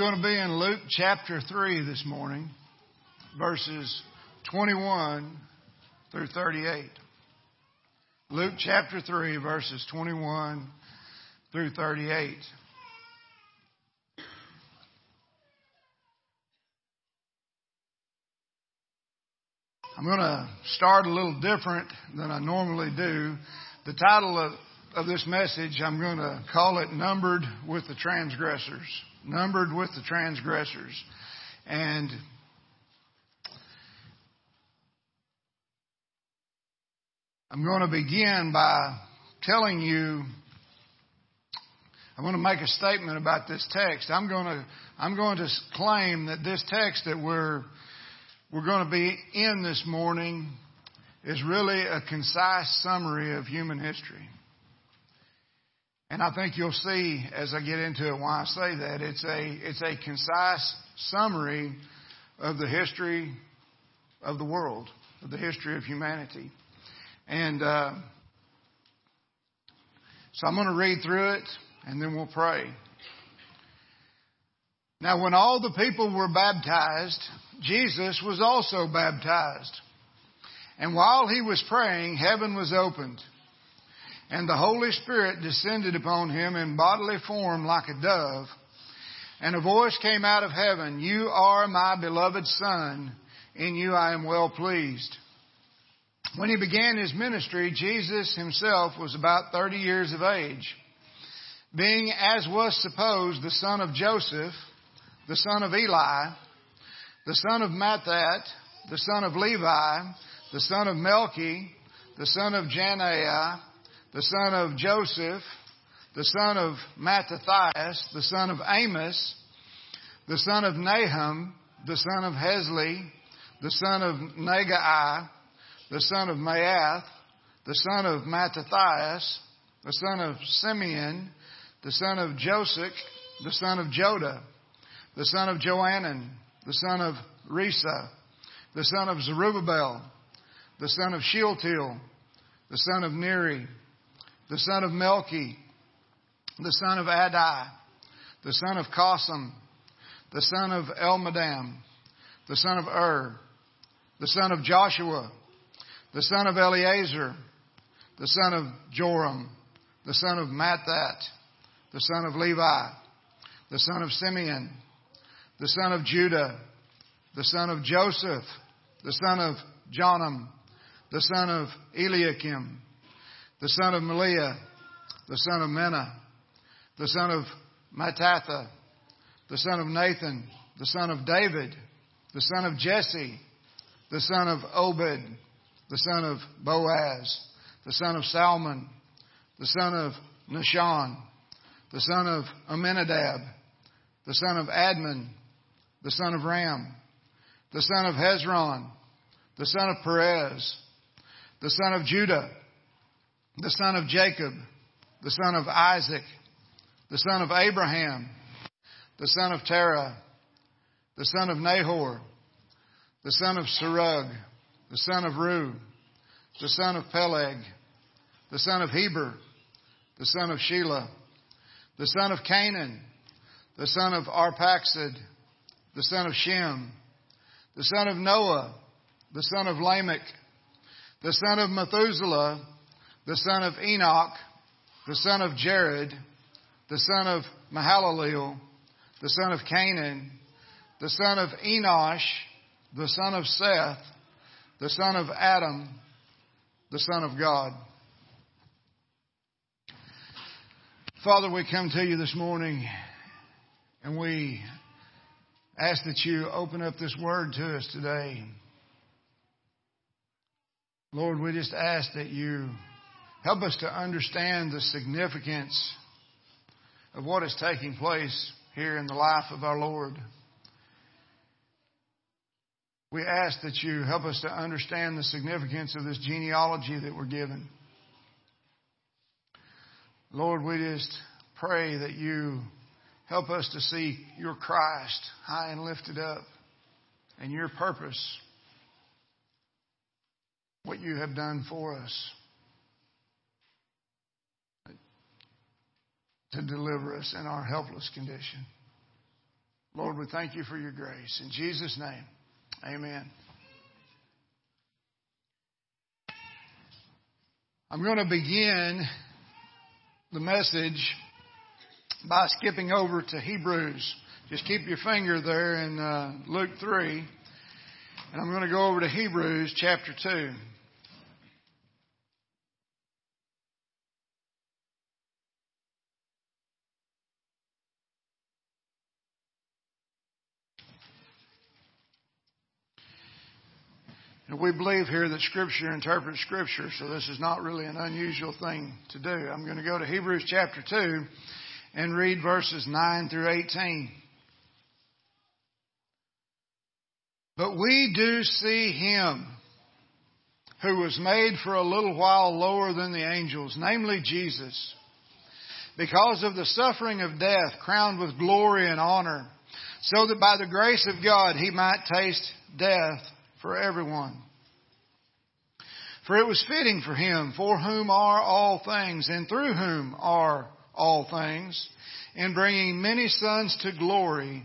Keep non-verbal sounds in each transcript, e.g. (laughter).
Going to be in Luke chapter 3 this morning, verses 21 through 38. Luke chapter 3, verses 21 through 38. I'm going to start a little different than I normally do. The title of, of this message, I'm going to call it Numbered with the Transgressors numbered with the transgressors. And I'm going to begin by telling you, I'm going to make a statement about this text. I'm going to, I'm going to claim that this text that we're, we're going to be in this morning is really a concise summary of human history. And I think you'll see as I get into it why I say that. It's a, it's a concise summary of the history of the world, of the history of humanity. And uh, so I'm going to read through it and then we'll pray. Now, when all the people were baptized, Jesus was also baptized. And while he was praying, heaven was opened and the Holy Spirit descended upon him in bodily form like a dove. And a voice came out of heaven, You are my beloved Son, in you I am well pleased. When he began his ministry, Jesus himself was about 30 years of age. Being, as was supposed, the son of Joseph, the son of Eli, the son of Matthat, the son of Levi, the son of Melchi, the son of Jannai, the son of Joseph, the son of Mattathias, the son of Amos, the son of Nahum, the son of Hesli, the son of Naggai, the son of Maath, the son of Mattathias, the son of Simeon, the son of Joseph, the son of Joda, the son of Joanan, the son of Rhesa, the son of Zerubbabel, the son of Shealtiel, the son of Neri, the son of Melchi, the son of Adai, the son of Cosam, the son of Elmadam, the son of Ur, the son of Joshua, the son of Eleazar, the son of Joram, the son of Matthat, the son of Levi, the son of Simeon, the son of Judah, the son of Joseph, the son of Jonam, the son of Eliakim, the son of Melea, the son of Menna, the son of Mattatha, the son of Nathan, the son of David, the son of Jesse, the son of Obed, the son of Boaz, the son of Salmon, the son of Nahshon, the son of Amminadab, the son of Admin, the son of Ram, the son of Hezron, the son of Perez, the son of Judah, the son of Jacob, the son of Isaac, the son of Abraham, the son of Terah, the son of Nahor, the son of Serug, the son of Reu, the son of Peleg, the son of Heber, the son of Shelah, the son of Cainan, the son of Arphaxad, the son of Shem, the son of Noah, the son of Lamech, the son of Methuselah, the son of Enoch, the son of Jared, the son of Mahalaleel, the son of Cainan, the son of Enosh, the son of Seth, the son of Adam, the son of God. Father, we come to you this morning and we ask that you open up this word to us today. Lord, we just ask that you Help us to understand the significance of what is taking place here in the life of our Lord. We ask that you help us to understand the significance of this genealogy that we're given. Lord, we just pray that you help us to see your Christ high and lifted up and your purpose, what you have done for us. To deliver us in our helpless condition. Lord, we thank you for your grace. In Jesus' name, amen. I'm going to begin the message by skipping over to Hebrews. Just keep your finger there in uh, Luke 3. And I'm going to go over to Hebrews chapter 2. We believe here that Scripture interprets Scripture, so this is not really an unusual thing to do. I'm going to go to Hebrews chapter 2 and read verses 9 through 18. But we do see him who was made for a little while lower than the angels, namely Jesus, because of the suffering of death, crowned with glory and honor, so that by the grace of God he might taste death for everyone. For it was fitting for him, for whom are all things, and through whom are all things, in bringing many sons to glory,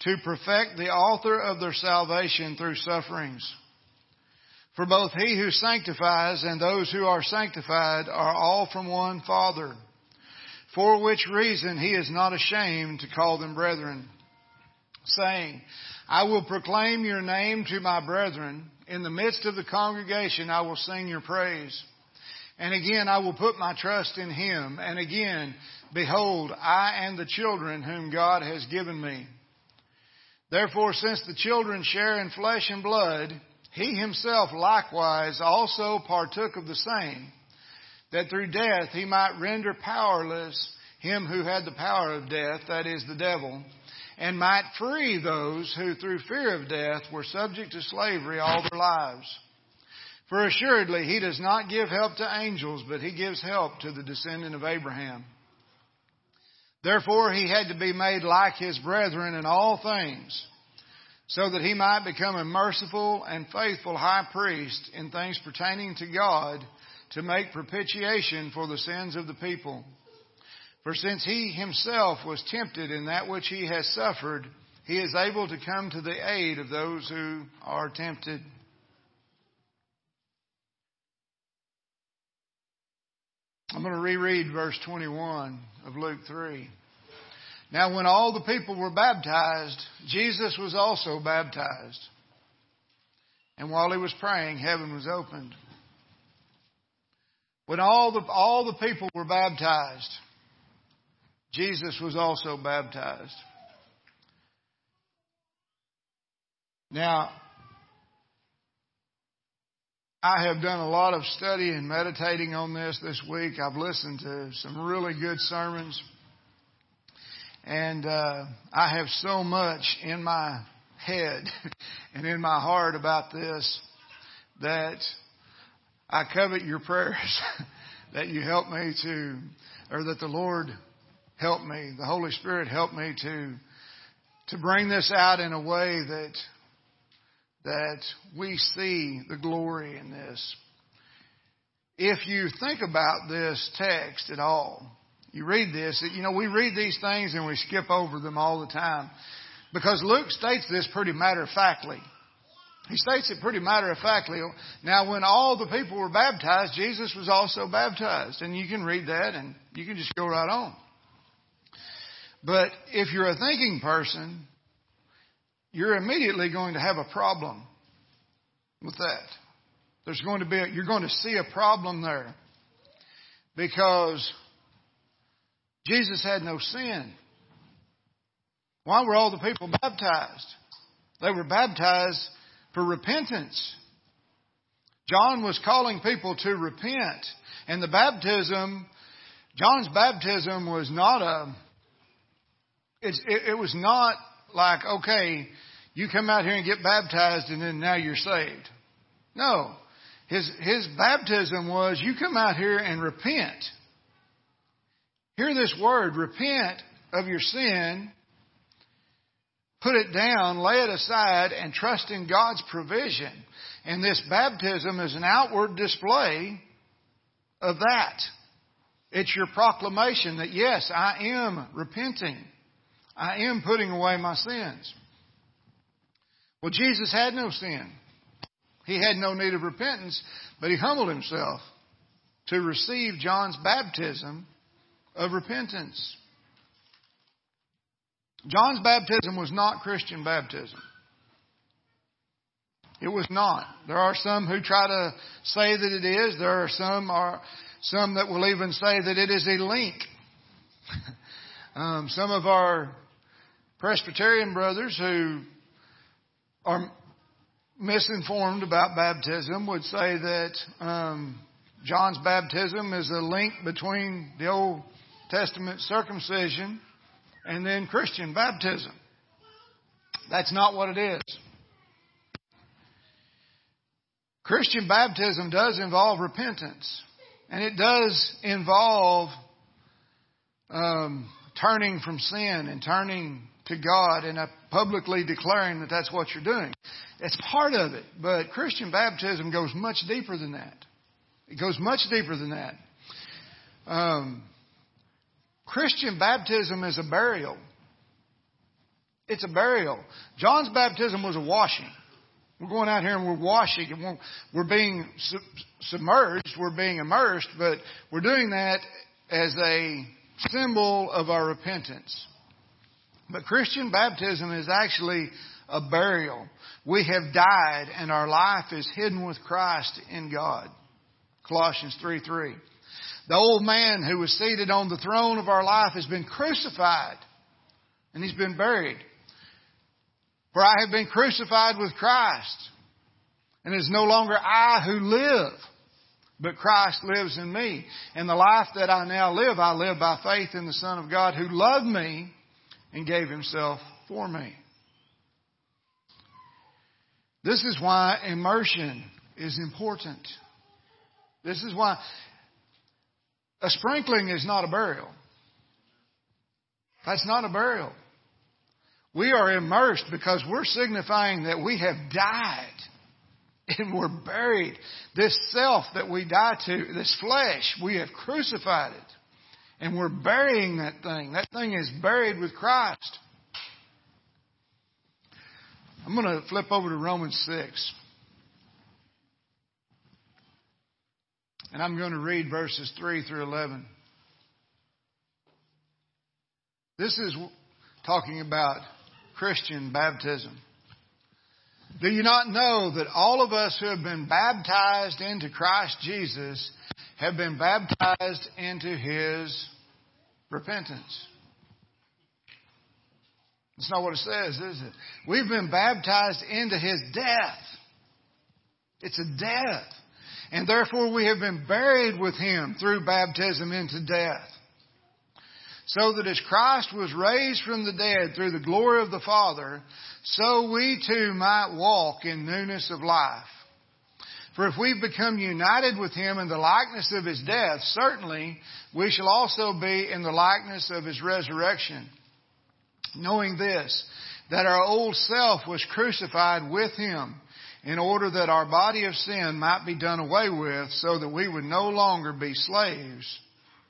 to perfect the author of their salvation through sufferings. For both he who sanctifies and those who are sanctified are all from one Father, for which reason he is not ashamed to call them brethren, saying, I will proclaim your name to my brethren. In the midst of the congregation, I will sing your praise. And again, I will put my trust in him. And again, behold, I and the children whom God has given me. Therefore, since the children share in flesh and blood, he himself likewise also partook of the same, that through death he might render powerless him who had the power of death, that is the devil, and might free those who through fear of death were subject to slavery all their lives. For assuredly he does not give help to angels, but he gives help to the descendant of Abraham. Therefore he had to be made like his brethren in all things, so that he might become a merciful and faithful high priest in things pertaining to God to make propitiation for the sins of the people. For since he himself was tempted in that which he has suffered, he is able to come to the aid of those who are tempted. I'm going to reread verse 21 of Luke 3. Now, when all the people were baptized, Jesus was also baptized. And while he was praying, heaven was opened. When all the, all the people were baptized, Jesus was also baptized. Now, I have done a lot of study and meditating on this this week. I've listened to some really good sermons. And uh, I have so much in my head (laughs) and in my heart about this that I covet your prayers (laughs) that you help me to, or that the Lord help me, the Holy Spirit help me to, to bring this out in a way that, that we see the glory in this. If you think about this text at all, you read this, you know, we read these things and we skip over them all the time because Luke states this pretty matter of factly. He states it pretty matter of factly. Now, when all the people were baptized, Jesus was also baptized. And you can read that and you can just go right on. But if you're a thinking person, you're immediately going to have a problem with that. There's going to be, a, you're going to see a problem there because Jesus had no sin. Why were all the people baptized? They were baptized for repentance. John was calling people to repent. And the baptism, John's baptism was not a, it, it was not like, okay, you come out here and get baptized and then now you're saved. No. His, his baptism was you come out here and repent. Hear this word, repent of your sin, put it down, lay it aside, and trust in God's provision. And this baptism is an outward display of that. It's your proclamation that yes, I am repenting. I am putting away my sins. Well, Jesus had no sin. He had no need of repentance, but he humbled himself to receive John's baptism of repentance. John's baptism was not Christian baptism. It was not. There are some who try to say that it is. There are some are some that will even say that it is a link. (laughs) um, some of our Presbyterian brothers who are misinformed about baptism would say that um, John's baptism is a link between the Old Testament circumcision and then Christian baptism. That's not what it is. Christian baptism does involve repentance, and it does involve um, turning from sin and turning to God and publicly declaring that that's what you're doing. It's part of it, but Christian baptism goes much deeper than that. It goes much deeper than that. Um, Christian baptism is a burial. It's a burial. John's baptism was a washing. We're going out here and we're washing and we're being submerged, we're being immersed, but we're doing that as a symbol of our repentance. But Christian baptism is actually a burial. We have died and our life is hidden with Christ in God. Colossians 3 3. The old man who was seated on the throne of our life has been crucified and he's been buried. For I have been crucified with Christ and it is no longer I who live, but Christ lives in me. And the life that I now live, I live by faith in the Son of God who loved me and gave himself for me. This is why immersion is important. This is why a sprinkling is not a burial. That's not a burial. We are immersed because we're signifying that we have died (laughs) and we're buried. This self that we die to, this flesh, we have crucified it. And we're burying that thing. That thing is buried with Christ. I'm going to flip over to Romans 6. And I'm going to read verses 3 through 11. This is talking about Christian baptism. Do you not know that all of us who have been baptized into Christ Jesus have been baptized into His repentance? That's not what it says, is it? We've been baptized into His death. It's a death. And therefore we have been buried with him through baptism into death. So that as Christ was raised from the dead through the glory of the Father, so we too might walk in newness of life. For if we become united with him in the likeness of his death, certainly we shall also be in the likeness of his resurrection. Knowing this, that our old self was crucified with him in order that our body of sin might be done away with so that we would no longer be slaves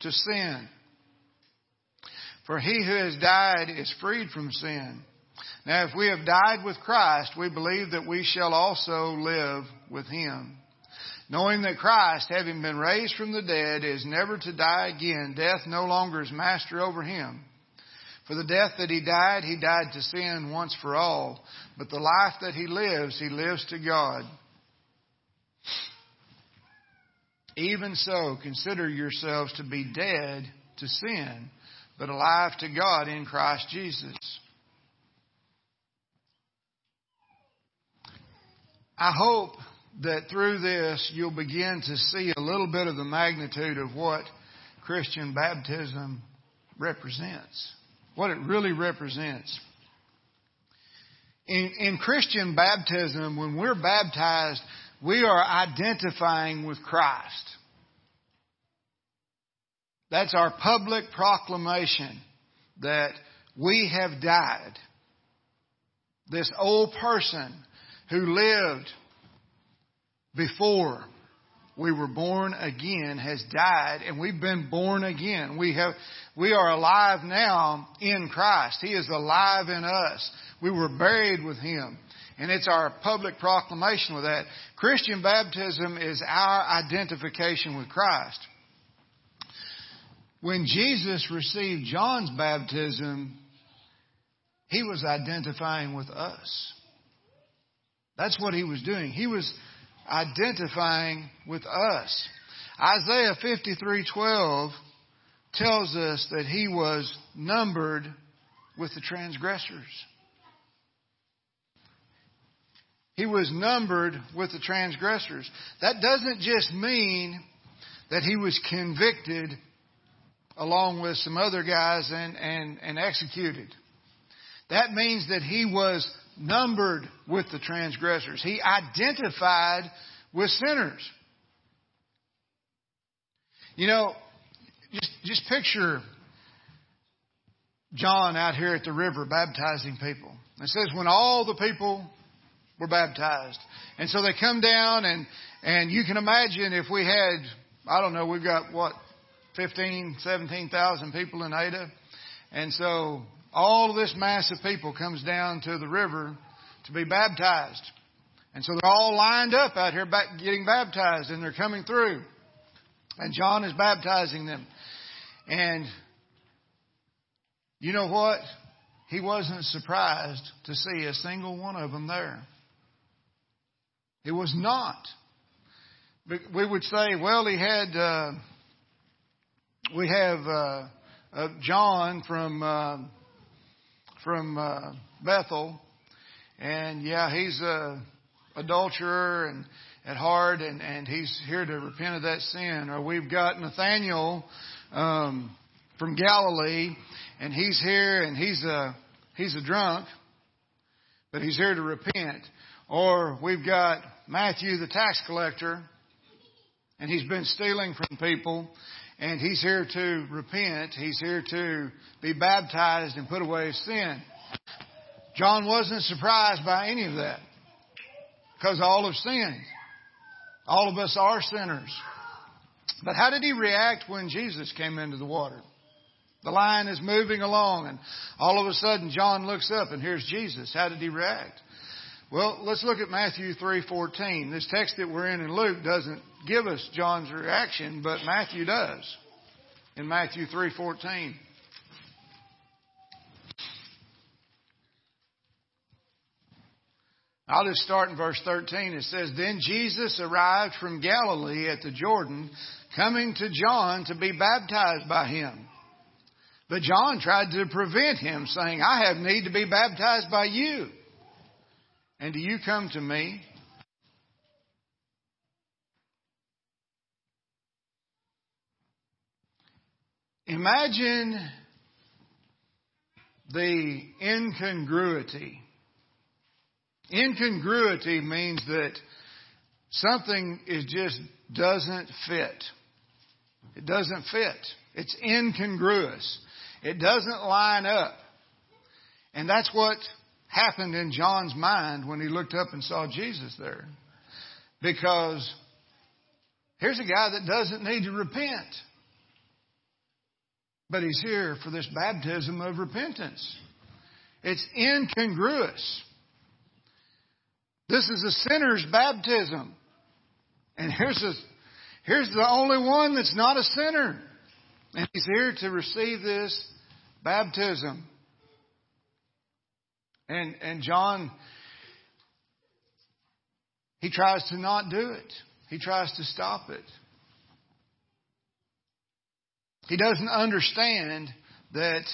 to sin. For he who has died is freed from sin. Now if we have died with Christ, we believe that we shall also live with him. Knowing that Christ, having been raised from the dead, is never to die again, death no longer is master over him. For the death that he died, he died to sin once for all. But the life that he lives, he lives to God. Even so, consider yourselves to be dead to sin, but alive to God in Christ Jesus. I hope that through this you'll begin to see a little bit of the magnitude of what Christian baptism represents what it really represents. In, in Christian baptism, when we're baptized, we are identifying with Christ. That's our public proclamation that we have died. This old person who lived before we were born again has died and we've been born again. We have, we are alive now in Christ. He is alive in us. We were buried with Him. And it's our public proclamation with that. Christian baptism is our identification with Christ. When Jesus received John's baptism, he was identifying with us. That's what he was doing. He was identifying with us. Isaiah 53:12 tells us that he was numbered with the transgressors. He was numbered with the transgressors. That doesn't just mean that he was convicted along with some other guys and, and, and executed. That means that he was numbered with the transgressors. He identified with sinners. You know, just, just picture John out here at the river baptizing people. It says when all the people were baptized. And so they come down and, and you can imagine if we had, I don't know, we've got what, 15, 17,000 people in Ada. And so all of this mass of people comes down to the river to be baptized. And so they're all lined up out here getting baptized and they're coming through. And John is baptizing them. And you know what? He wasn't surprised to see a single one of them there. It was not. We would say, well, he had, uh, we have uh, uh, John from uh, from uh, Bethel, and yeah, he's a adulterer and at heart, and and he's here to repent of that sin. Or we've got Nathaniel um, from Galilee, and he's here, and he's a he's a drunk, but he's here to repent. Or we've got Matthew the tax collector, and he's been stealing from people, and he's here to repent. He's here to be baptized and put away sin. John wasn't surprised by any of that because all have sinned. All of us are sinners. But how did he react when Jesus came into the water? The line is moving along and all of a sudden John looks up and here's Jesus. How did he react? Well, let's look at Matthew 3:14. This text that we're in in Luke doesn't give us John's reaction, but Matthew does. In Matthew 3:14. I'll just start in verse 13. It says, Then Jesus arrived from Galilee at the Jordan, coming to John to be baptized by him. But John tried to prevent him, saying, I have need to be baptized by you and do you come to me? Imagine the incongruity. Incongruity means that something is just doesn't fit. It doesn't fit. It's incongruous. It doesn't line up. And that's what happened in John's mind when he looked up and saw Jesus there. Because here's a guy that doesn't need to repent. But he's here for this baptism of repentance. It's incongruous. This is a sinner's baptism. And here's a, here's the only one that's not a sinner. And he's here to receive this baptism. And, and John, he tries to not do it. He tries to stop it. He doesn't understand that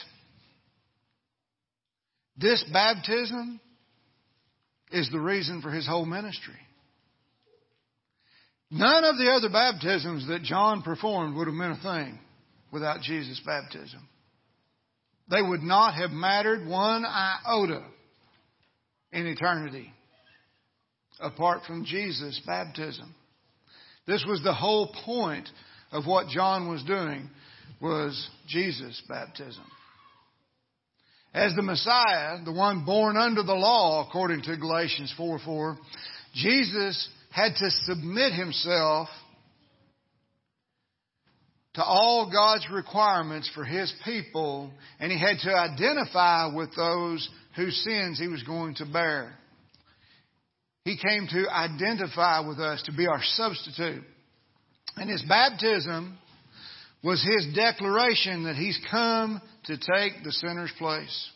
this baptism is the reason for his whole ministry. None of the other baptisms that John performed would have meant a thing without Jesus' baptism. They would not have mattered one iota in eternity apart from Jesus' baptism. This was the whole point of what John was doing was Jesus' baptism. As the Messiah, the one born under the law, according to Galatians 4 4, Jesus had to submit himself to all God's requirements for His people, and He had to identify with those whose sins He was going to bear. He came to identify with us, to be our substitute. And His baptism was His declaration that He's come to take the sinner's place.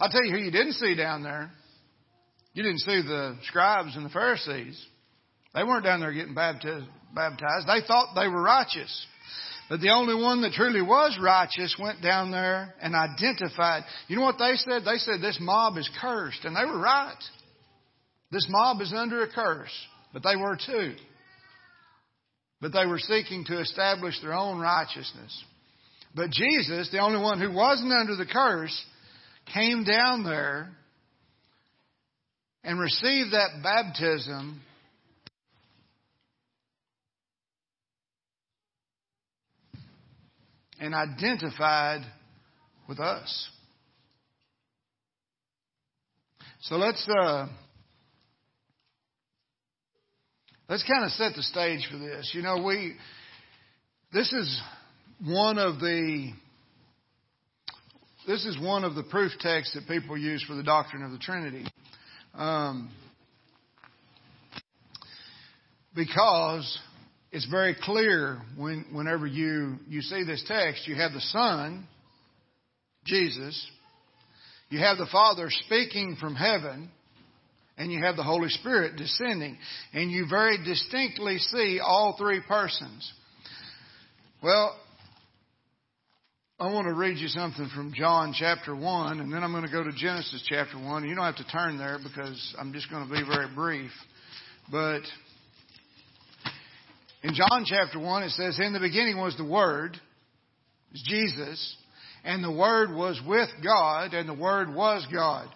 I'll tell you who you didn't see down there. You didn't see the scribes and the Pharisees. They weren't down there getting baptized. They thought they were righteous. But the only one that truly was righteous went down there and identified. You know what they said? They said this mob is cursed. And they were right. This mob is under a curse. But they were too. But they were seeking to establish their own righteousness. But Jesus, the only one who wasn't under the curse, came down there and received that baptism and identified with us. So let's uh, let's kind of set the stage for this. You know, we this is one of the this is one of the proof texts that people use for the doctrine of the Trinity. Um, because it's very clear when, whenever you, you see this text, you have the Son, Jesus, you have the Father speaking from heaven, and you have the Holy Spirit descending. And you very distinctly see all three persons. Well, I want to read you something from John chapter 1, and then I'm going to go to Genesis chapter 1. You don't have to turn there because I'm just going to be very brief. But in John chapter 1, it says, In the beginning was the Word, Jesus, and the Word was with God, and the Word was God.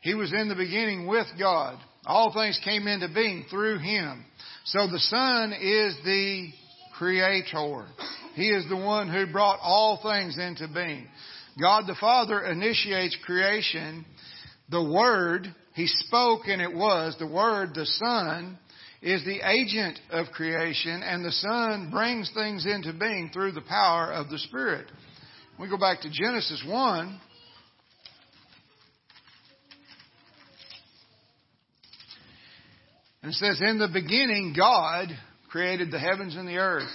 He was in the beginning with God. All things came into being through Him. So the Son is the Creator. He is the one who brought all things into being. God the Father initiates creation. The Word, He spoke and it was. The Word, the Son, is the agent of creation and the Son brings things into being through the power of the Spirit. We go back to Genesis 1. And it says, In the beginning, God created the heavens and the earth.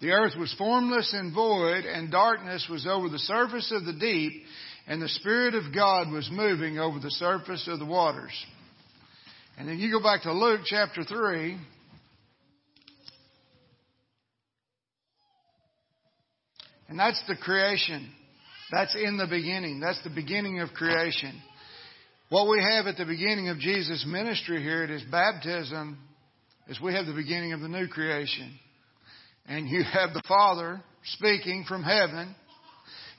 The earth was formless and void, and darkness was over the surface of the deep, and the Spirit of God was moving over the surface of the waters. And then you go back to Luke chapter 3. And that's the creation. That's in the beginning. That's the beginning of creation. What we have at the beginning of Jesus' ministry here at his baptism is we have the beginning of the new creation. And you have the Father speaking from heaven.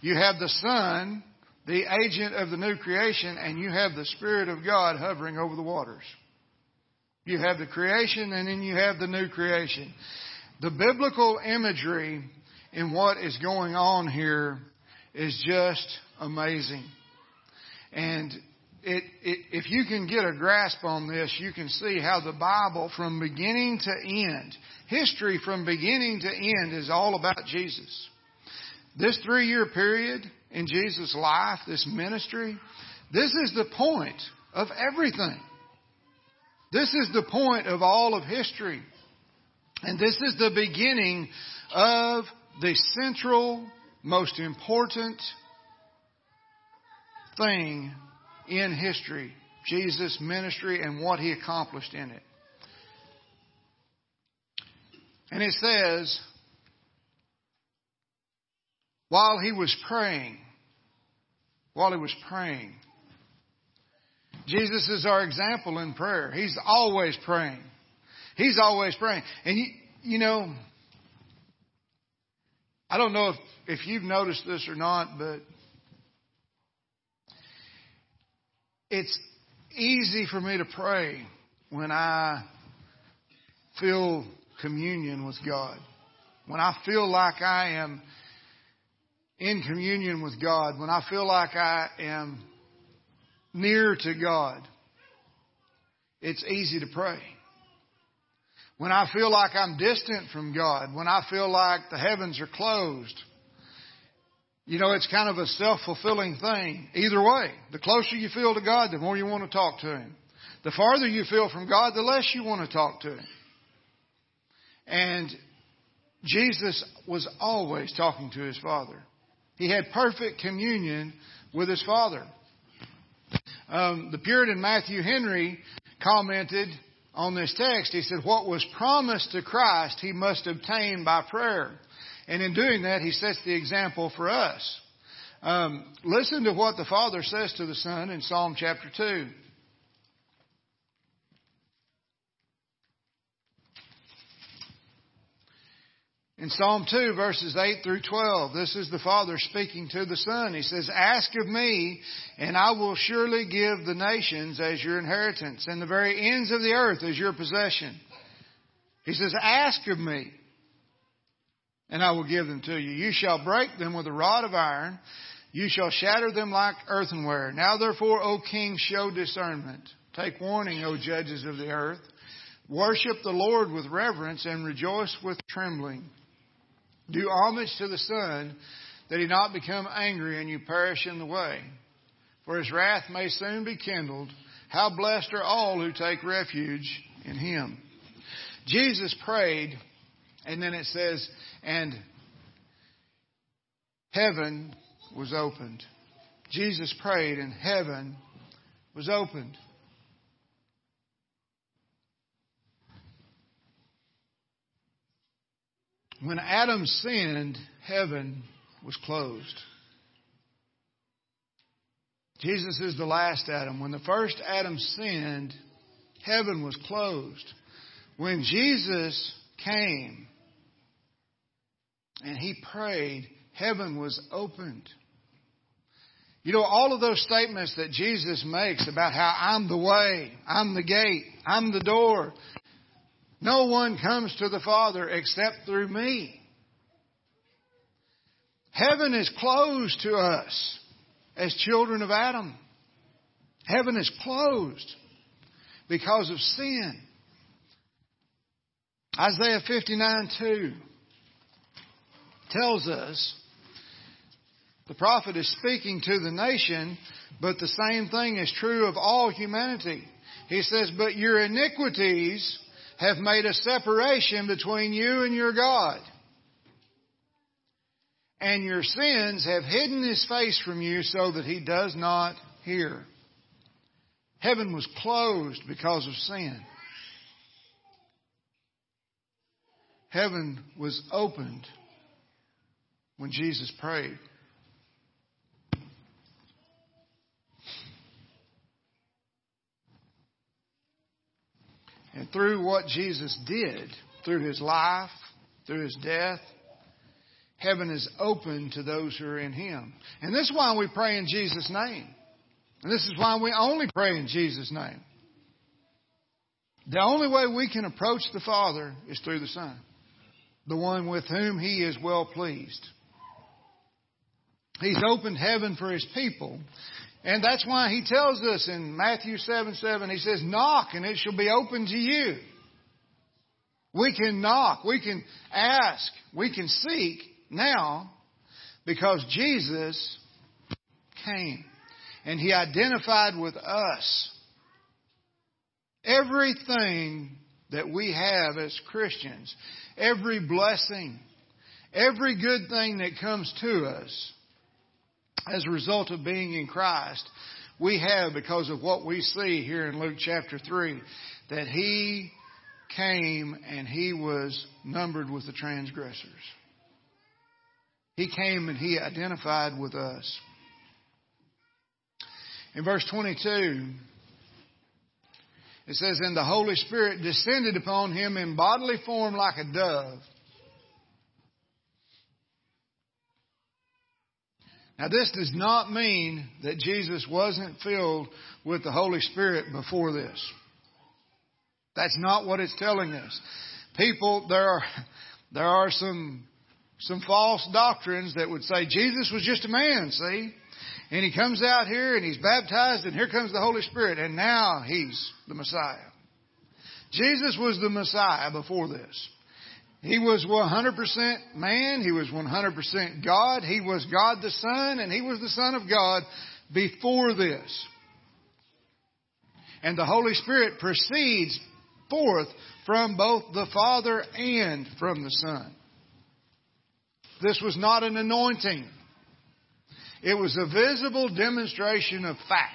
You have the Son, the agent of the new creation, and you have the Spirit of God hovering over the waters. You have the creation and then you have the new creation. The biblical imagery in what is going on here is just amazing. And it, it, if you can get a grasp on this, you can see how the Bible, from beginning to end, history from beginning to end, is all about Jesus. This three year period in Jesus' life, this ministry, this is the point of everything. This is the point of all of history. And this is the beginning of the central, most important thing in history Jesus' ministry and what he accomplished in it. And it says, while he was praying, while he was praying, Jesus is our example in prayer. He's always praying. He's always praying. And you, you know, I don't know if, if you've noticed this or not, but it's easy for me to pray when I feel communion with God. When I feel like I am in communion with God, when I feel like I am near to God, it's easy to pray. When I feel like I'm distant from God, when I feel like the heavens are closed, you know, it's kind of a self-fulfilling thing. Either way, the closer you feel to God, the more you want to talk to Him. The farther you feel from God, the less you want to talk to Him. And Jesus was always talking to His Father. He had perfect communion with His Father. Um, the Puritan Matthew Henry commented on this text. He said, What was promised to Christ, he must obtain by prayer. And in doing that, he sets the example for us. Um, listen to what the Father says to the Son in Psalm chapter 2. In Psalm 2, verses 8 through 12, this is the Father speaking to the Son. He says, Ask of me, and I will surely give the nations as your inheritance, and the very ends of the earth as your possession. He says, Ask of me, and I will give them to you. You shall break them with a rod of iron. You shall shatter them like earthenware. Now therefore, O King, show discernment. Take warning, O judges of the earth. Worship the Lord with reverence and rejoice with trembling. Do homage to the Son, that he not become angry and you perish in the way. For his wrath may soon be kindled. How blessed are all who take refuge in him. Jesus prayed, and then it says, and heaven was opened. Jesus prayed, and heaven was opened. When Adam sinned, heaven was closed. Jesus is the last Adam. When the first Adam sinned, heaven was closed. When Jesus came and he prayed, heaven was opened. You know, all of those statements that Jesus makes about how I'm the way, I'm the gate, I'm the door, no one comes to the Father except through me. Heaven is closed to us as children of Adam. Heaven is closed because of sin. Isaiah 59 2 tells us the prophet is speaking to the nation, but the same thing is true of all humanity. He says, But your iniquities have made a separation between you and your God. And your sins have hidden his face from you so that he does not hear. Heaven was closed because of sin. Heaven was opened when Jesus prayed. And through what Jesus did, through his life, through his death, heaven is open to those who are in him. And this is why we pray in Jesus' name. And this is why we only pray in Jesus' name. The only way we can approach the Father is through the Son, the one with whom he is well pleased. He's opened heaven for his people. And that's why he tells us in Matthew 7 7, he says, Knock and it shall be open to you. We can knock, we can ask, we can seek now because Jesus came and he identified with us. Everything that we have as Christians, every blessing, every good thing that comes to us, as a result of being in Christ, we have, because of what we see here in Luke chapter 3, that He came and He was numbered with the transgressors. He came and He identified with us. In verse 22, it says, And the Holy Spirit descended upon him in bodily form like a dove. Now, this does not mean that Jesus wasn't filled with the Holy Spirit before this. That's not what it's telling us. People, there are, there are some, some false doctrines that would say Jesus was just a man, see? And he comes out here and he's baptized and here comes the Holy Spirit and now he's the Messiah. Jesus was the Messiah before this. He was 100% man. He was 100% God. He was God the Son, and He was the Son of God before this. And the Holy Spirit proceeds forth from both the Father and from the Son. This was not an anointing. It was a visible demonstration of fact.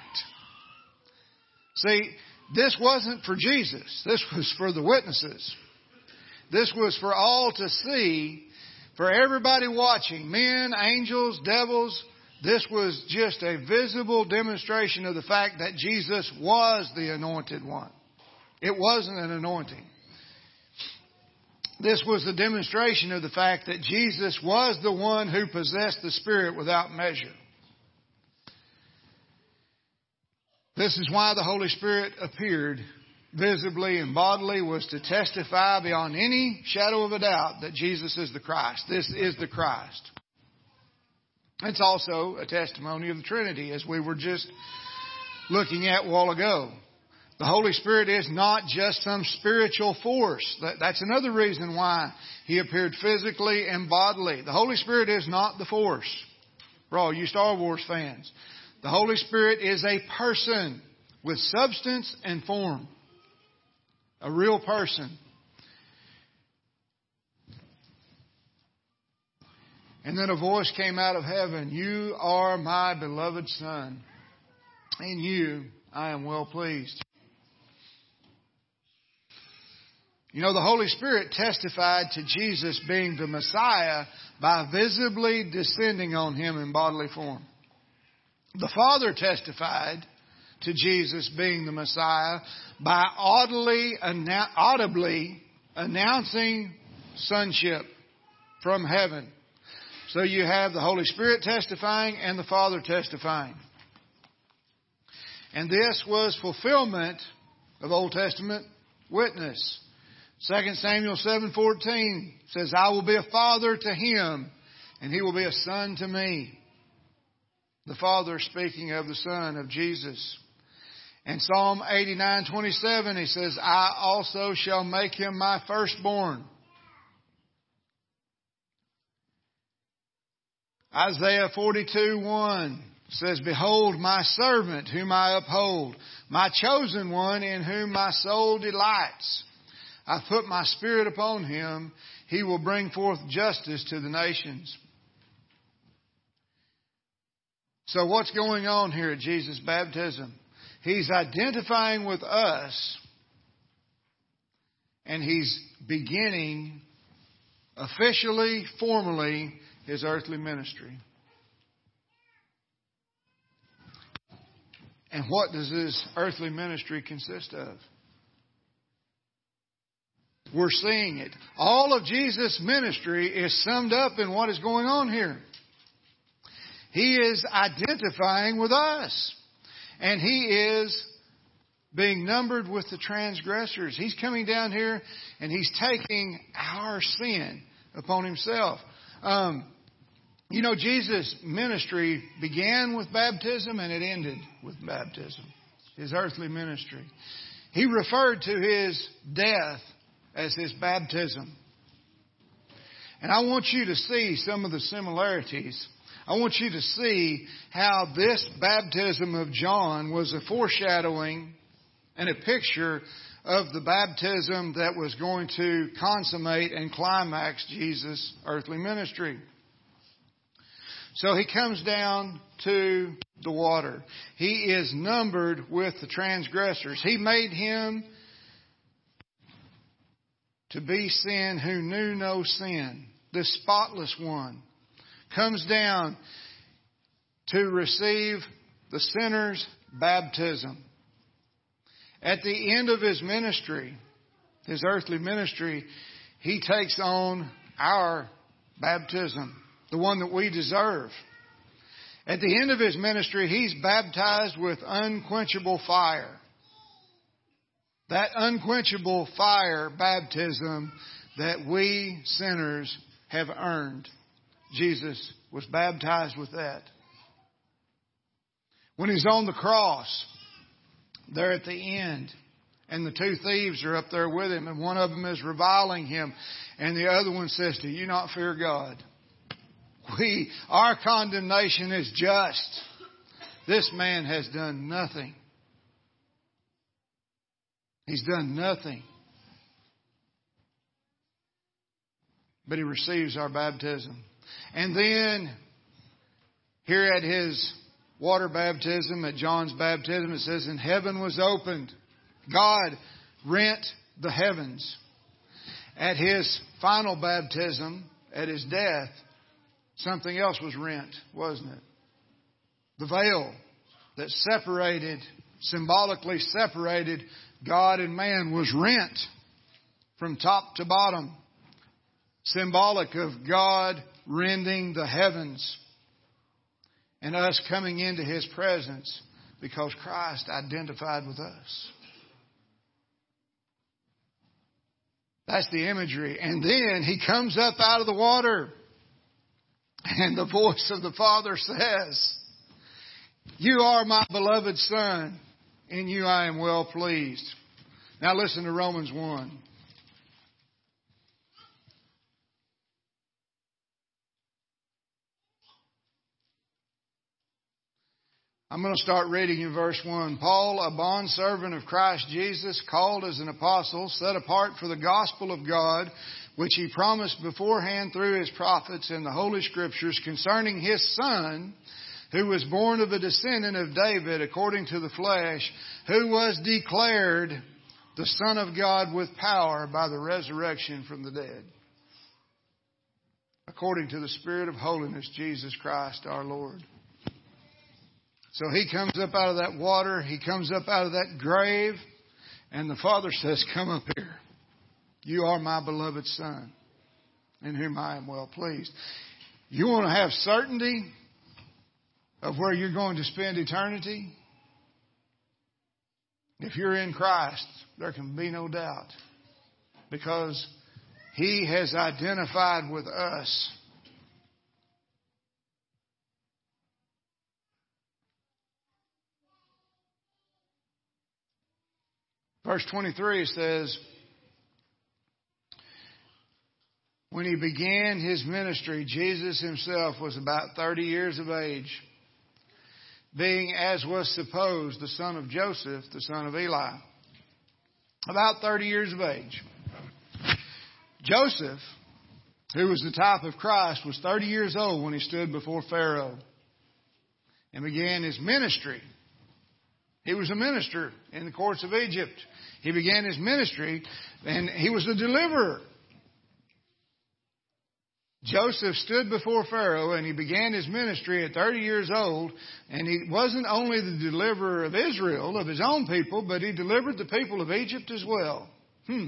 See, this wasn't for Jesus. This was for the witnesses. This was for all to see, for everybody watching, men, angels, devils. This was just a visible demonstration of the fact that Jesus was the anointed one. It wasn't an anointing. This was the demonstration of the fact that Jesus was the one who possessed the Spirit without measure. This is why the Holy Spirit appeared visibly and bodily was to testify beyond any shadow of a doubt that Jesus is the Christ. This is the Christ. It's also a testimony of the Trinity as we were just looking at a while ago. The Holy Spirit is not just some spiritual force. That's another reason why He appeared physically and bodily. The Holy Spirit is not the force. For all you Star Wars fans, the Holy Spirit is a person with substance and form a real person. And then a voice came out of heaven You are my beloved Son. In you I am well pleased. You know, the Holy Spirit testified to Jesus being the Messiah by visibly descending on him in bodily form. The Father testified to Jesus being the Messiah by audibly, audibly announcing sonship from heaven. So you have the Holy Spirit testifying and the Father testifying. And this was fulfillment of Old Testament witness. 2 Samuel 7:14 says, "I will be a father to him, and he will be a son to me." The Father speaking of the Son of Jesus. In Psalm 89:27 he says, "I also shall make him my firstborn." Isaiah 42:1 says, "Behold my servant whom I uphold, my chosen one in whom my soul delights. I put my spirit upon him; he will bring forth justice to the nations." So what's going on here at Jesus' baptism? He's identifying with us and he's beginning officially, formally, his earthly ministry. And what does his earthly ministry consist of? We're seeing it. All of Jesus' ministry is summed up in what is going on here. He is identifying with us. And he is being numbered with the transgressors. He's coming down here and he's taking our sin upon himself. Um, you know, Jesus' ministry began with baptism and it ended with baptism, his earthly ministry. He referred to his death as his baptism. And I want you to see some of the similarities I want you to see how this baptism of John was a foreshadowing and a picture of the baptism that was going to consummate and climax Jesus' earthly ministry. So he comes down to the water. He is numbered with the transgressors. He made him to be sin who knew no sin, the spotless one comes down to receive the sinner's baptism. At the end of his ministry, his earthly ministry, he takes on our baptism, the one that we deserve. At the end of his ministry, he's baptized with unquenchable fire. That unquenchable fire baptism that we sinners have earned. Jesus was baptized with that. When he's on the cross, there at the end, and the two thieves are up there with him, and one of them is reviling him, and the other one says, Do you not fear God? We, our condemnation is just. This man has done nothing. He's done nothing. But he receives our baptism. And then, here at his water baptism, at John's baptism, it says, And heaven was opened. God rent the heavens. At his final baptism, at his death, something else was rent, wasn't it? The veil that separated, symbolically separated God and man was rent from top to bottom. Symbolic of God rending the heavens and us coming into His presence because Christ identified with us. That's the imagery. And then He comes up out of the water and the voice of the Father says, You are my beloved Son. In you I am well pleased. Now listen to Romans 1. I'm going to start reading in verse 1. Paul, a bondservant of Christ Jesus, called as an apostle, set apart for the gospel of God, which he promised beforehand through his prophets in the Holy Scriptures concerning his Son, who was born of a descendant of David according to the flesh, who was declared the Son of God with power by the resurrection from the dead, according to the Spirit of holiness, Jesus Christ our Lord. So he comes up out of that water, he comes up out of that grave, and the Father says, Come up here. You are my beloved Son, in whom I am well pleased. You want to have certainty of where you're going to spend eternity? If you're in Christ, there can be no doubt. Because He has identified with us. Verse 23 says, When he began his ministry, Jesus himself was about 30 years of age, being, as was supposed, the son of Joseph, the son of Eli. About 30 years of age. Joseph, who was the type of Christ, was 30 years old when he stood before Pharaoh and began his ministry. He was a minister in the courts of Egypt. He began his ministry and he was a deliverer. Joseph stood before Pharaoh and he began his ministry at 30 years old. And he wasn't only the deliverer of Israel, of his own people, but he delivered the people of Egypt as well. Hmm.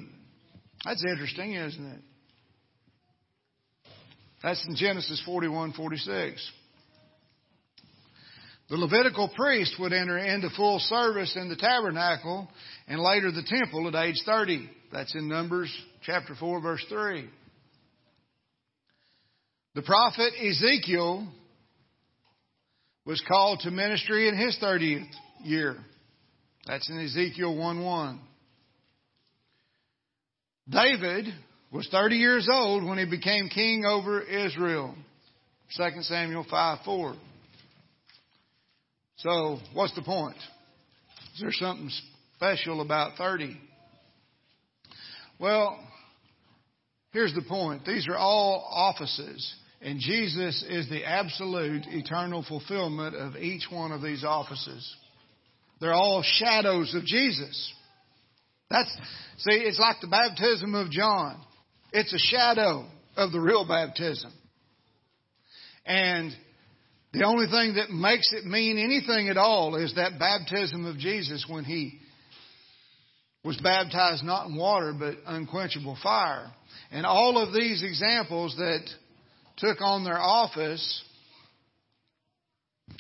That's interesting, isn't it? That's in Genesis 41 46. The Levitical priest would enter into full service in the tabernacle and later the temple at age 30. That's in Numbers chapter 4 verse 3. The prophet Ezekiel was called to ministry in his 30th year. That's in Ezekiel 1 1. David was 30 years old when he became king over Israel. 2 Samuel 5 4. So, what's the point? Is there something special about 30? Well, here's the point. These are all offices and Jesus is the absolute eternal fulfillment of each one of these offices. They're all shadows of Jesus. That's, see, it's like the baptism of John. It's a shadow of the real baptism. And the only thing that makes it mean anything at all is that baptism of Jesus when he was baptized not in water but unquenchable fire. And all of these examples that took on their office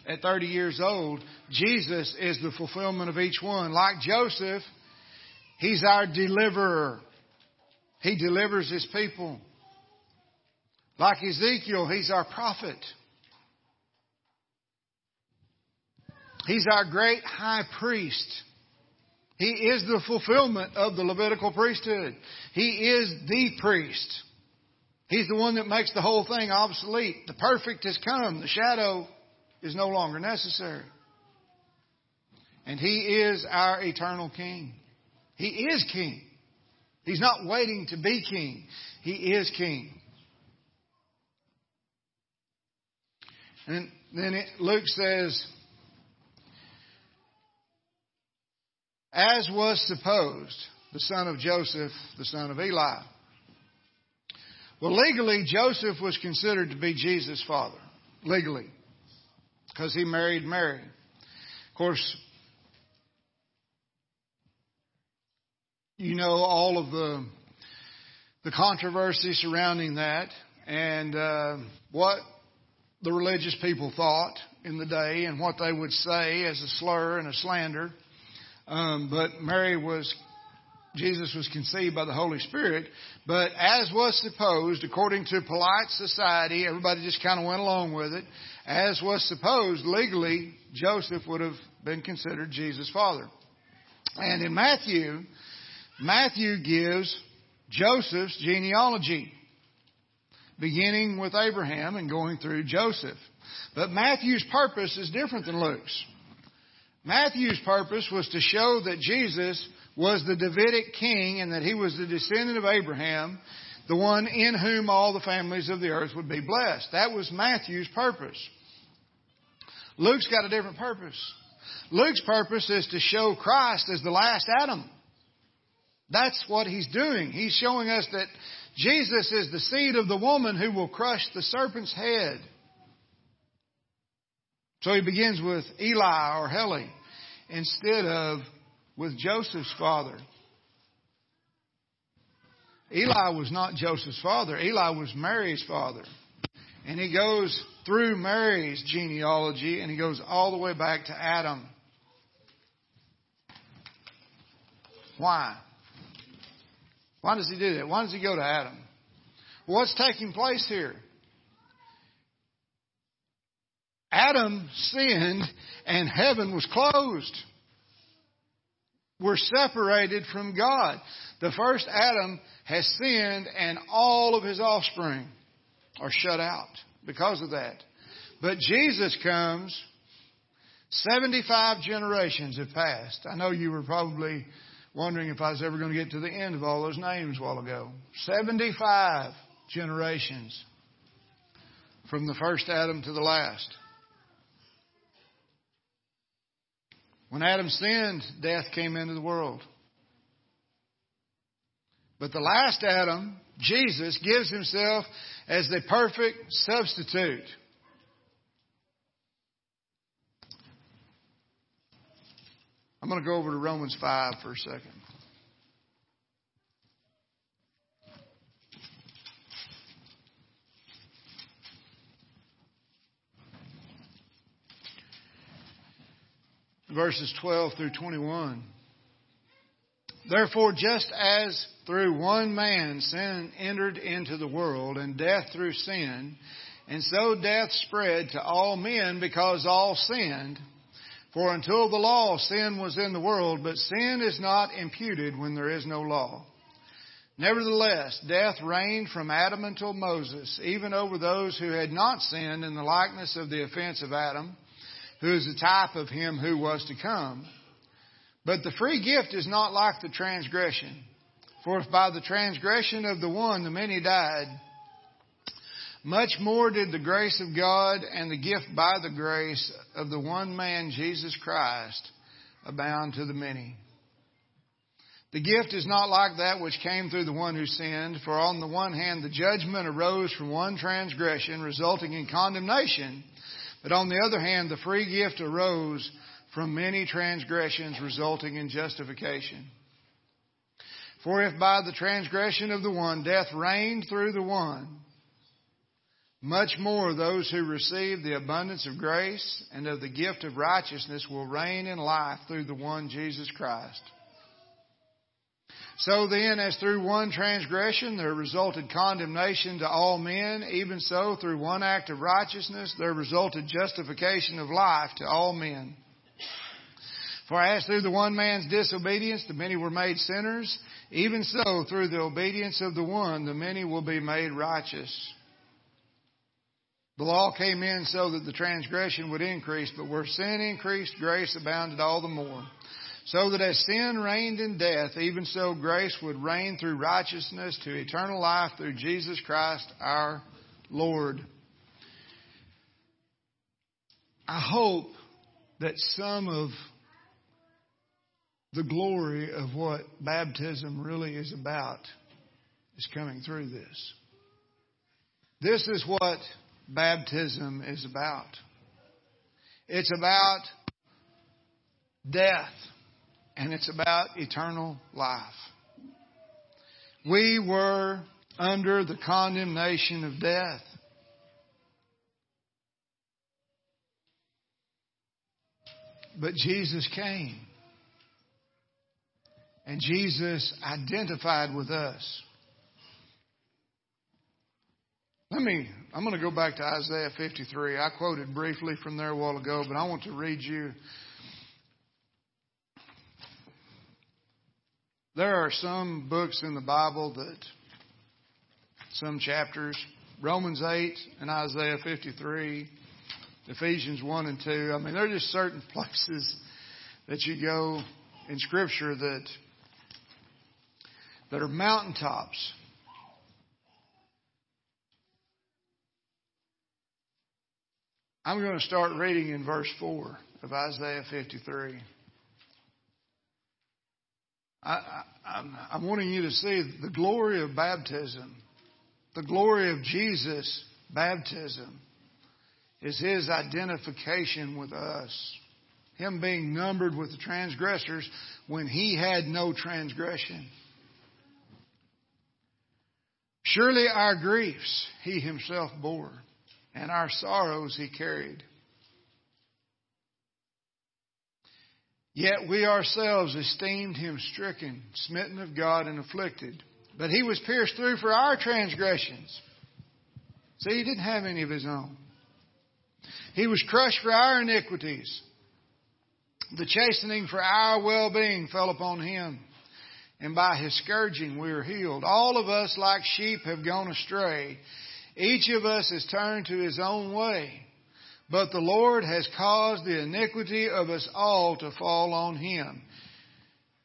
at 30 years old, Jesus is the fulfillment of each one. Like Joseph, he's our deliverer. He delivers his people. Like Ezekiel, he's our prophet. He's our great high priest. He is the fulfillment of the Levitical priesthood. He is the priest. He's the one that makes the whole thing obsolete. The perfect has come. The shadow is no longer necessary. And He is our eternal King. He is King. He's not waiting to be King. He is King. And then it, Luke says, as was supposed, the son of Joseph, the son of Eli. Well, legally, Joseph was considered to be Jesus' father. Legally. Because he married Mary. Of course, you know all of the the controversy surrounding that and uh, what the religious people thought in the day and what they would say as a slur and a slander. Um, but Mary was, Jesus was conceived by the Holy Spirit. But as was supposed, according to polite society, everybody just kind of went along with it. As was supposed, legally, Joseph would have been considered Jesus' father. And in Matthew, Matthew gives Joseph's genealogy, beginning with Abraham and going through Joseph. But Matthew's purpose is different than Luke's. Matthew's purpose was to show that Jesus was the Davidic king and that he was the descendant of Abraham, the one in whom all the families of the earth would be blessed. That was Matthew's purpose. Luke's got a different purpose. Luke's purpose is to show Christ as the last Adam. That's what he's doing. He's showing us that Jesus is the seed of the woman who will crush the serpent's head. So he begins with Eli or Heli instead of with Joseph's father. Eli was not Joseph's father. Eli was Mary's father. And he goes through Mary's genealogy and he goes all the way back to Adam. Why? Why does he do that? Why does he go to Adam? What's taking place here? Adam sinned and heaven was closed. We're separated from God. The first Adam has sinned and all of his offspring are shut out because of that. But Jesus comes, 75 generations have passed. I know you were probably wondering if I was ever going to get to the end of all those names a while ago. 75 generations from the first Adam to the last. When Adam sinned, death came into the world. But the last Adam, Jesus, gives himself as the perfect substitute. I'm going to go over to Romans 5 for a second. Verses 12 through 21. Therefore, just as through one man sin entered into the world, and death through sin, and so death spread to all men because all sinned. For until the law, sin was in the world, but sin is not imputed when there is no law. Nevertheless, death reigned from Adam until Moses, even over those who had not sinned in the likeness of the offense of Adam, who is the type of him who was to come. But the free gift is not like the transgression. For if by the transgression of the one the many died, much more did the grace of God and the gift by the grace of the one man, Jesus Christ, abound to the many. The gift is not like that which came through the one who sinned, for on the one hand the judgment arose from one transgression, resulting in condemnation, but on the other hand the free gift arose from many transgressions, resulting in justification. For if by the transgression of the one death reigned through the one, much more, those who receive the abundance of grace and of the gift of righteousness will reign in life through the one Jesus Christ. So then, as through one transgression there resulted condemnation to all men, even so through one act of righteousness there resulted justification of life to all men. For as through the one man's disobedience the many were made sinners, even so through the obedience of the one the many will be made righteous. The law came in so that the transgression would increase, but where sin increased, grace abounded all the more. So that as sin reigned in death, even so grace would reign through righteousness to eternal life through Jesus Christ our Lord. I hope that some of the glory of what baptism really is about is coming through this. This is what baptism is about. It's about death and it's about eternal life. We were under the condemnation of death. But Jesus came. And Jesus identified with us. Let me, I'm going to go back to Isaiah 53. I quoted briefly from there a while ago, but I want to read you. There are some books in the Bible that, some chapters, Romans 8 and Isaiah 53, Ephesians 1 and 2. I mean, there are just certain (laughs) places that you go in Scripture that that are mountaintops. I'm going to start reading in verse 4 of Isaiah 53. I, am wanting you to see the glory of baptism, the glory of Jesus' baptism is his identification with us. Him being numbered with the transgressors when he had no transgression. Surely our griefs he himself bore, and our sorrows he carried. Yet we ourselves esteemed him stricken, smitten of God, and afflicted. But he was pierced through for our transgressions. See, he didn't have any of his own. He was crushed for our iniquities. The chastening for our well being fell upon him and by his scourging we are healed. All of us, like sheep, have gone astray. Each of us has turned to his own way. But the Lord has caused the iniquity of us all to fall on him.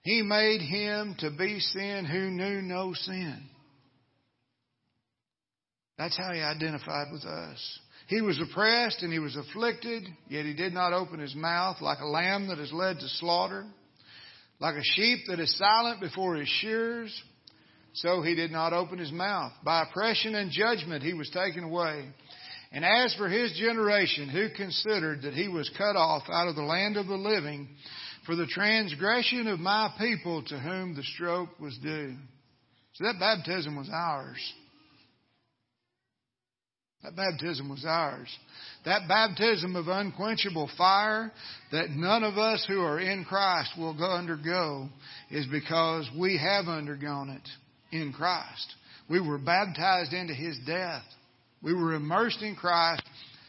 He made him to be sin who knew no sin. That's how he identified with us. He was oppressed and he was afflicted, yet he did not open his mouth like a lamb that is led to slaughter. Like a sheep that is silent before his shearers, so he did not open his mouth. By oppression and judgment he was taken away. And as for his generation, who considered that he was cut off out of the land of the living for the transgression of my people to whom the stroke was due. So that baptism was ours. That baptism was ours. That baptism of unquenchable fire that none of us who are in Christ will go undergo is because we have undergone it in Christ. We were baptized into His death. We were immersed in Christ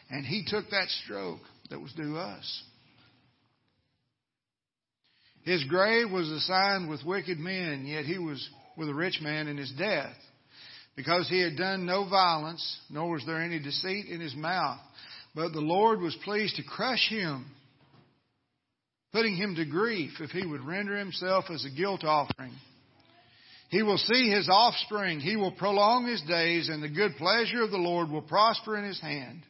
and He took that stroke that was due us. His grave was assigned with wicked men, yet He was with a rich man in His death because he had done no violence, nor was there any deceit in his mouth. But the Lord was pleased to crush him, putting him to grief if he would render himself as a guilt offering. He will see his offspring. He will prolong his days, and the good pleasure of the Lord will prosper in his hand.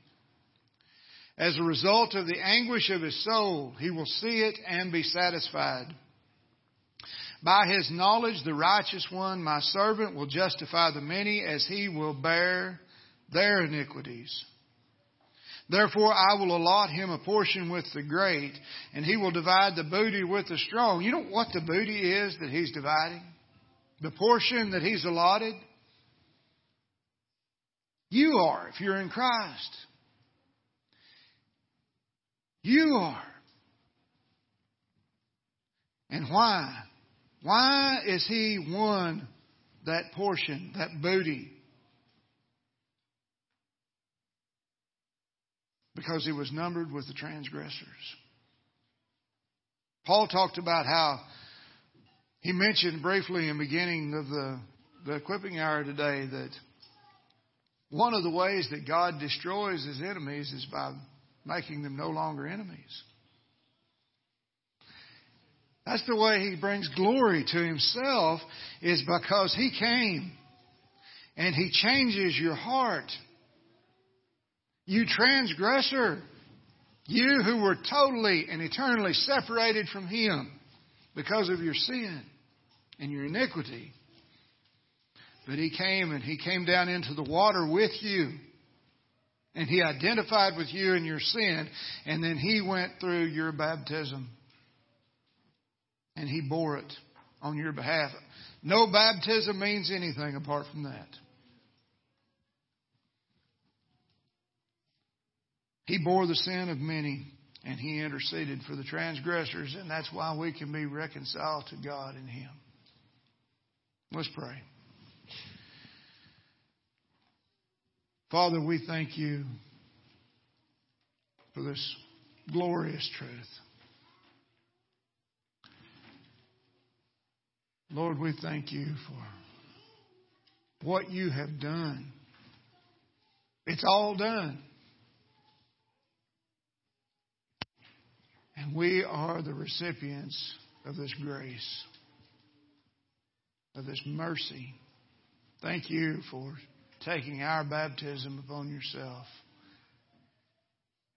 As a result of the anguish of his soul, he will see it and be satisfied. By his knowledge, the righteous one, my servant, will justify the many as he will bear their iniquities. Therefore, I will allot him a portion with the great, and he will divide the booty with the strong. You know what the booty is that he's dividing? The portion that he's allotted? You are, if you're in Christ. You are. And why? Why is he won that portion, that booty? Because he was numbered with the transgressors. Paul talked about how he mentioned briefly in the beginning of the, the equipping hour today that one of the ways that God destroys his enemies is by making them no longer enemies. That's the way he brings glory to himself is because he came and he changes your heart. You transgressor, you who were totally and eternally separated from him because of your sin and your iniquity. But he came and he came down into the water with you. And he identified with you in your sin. And then he went through your baptism. And he bore it on your behalf. No baptism means anything apart from that. He bore the sin of many and he interceded for the transgressors, and that's why we can be reconciled to God in him. Let's pray. Father, we thank you for this glorious truth. Lord, we thank you for what you have done. It's all done. And we are the recipients of this grace, of this mercy. Thank you for taking our baptism upon yourself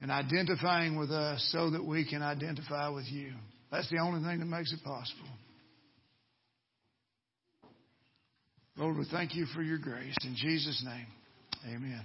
and identifying with us so that we can identify with you. That's the only thing that makes it possible. Lord, we thank you for your grace. In Jesus' name, amen.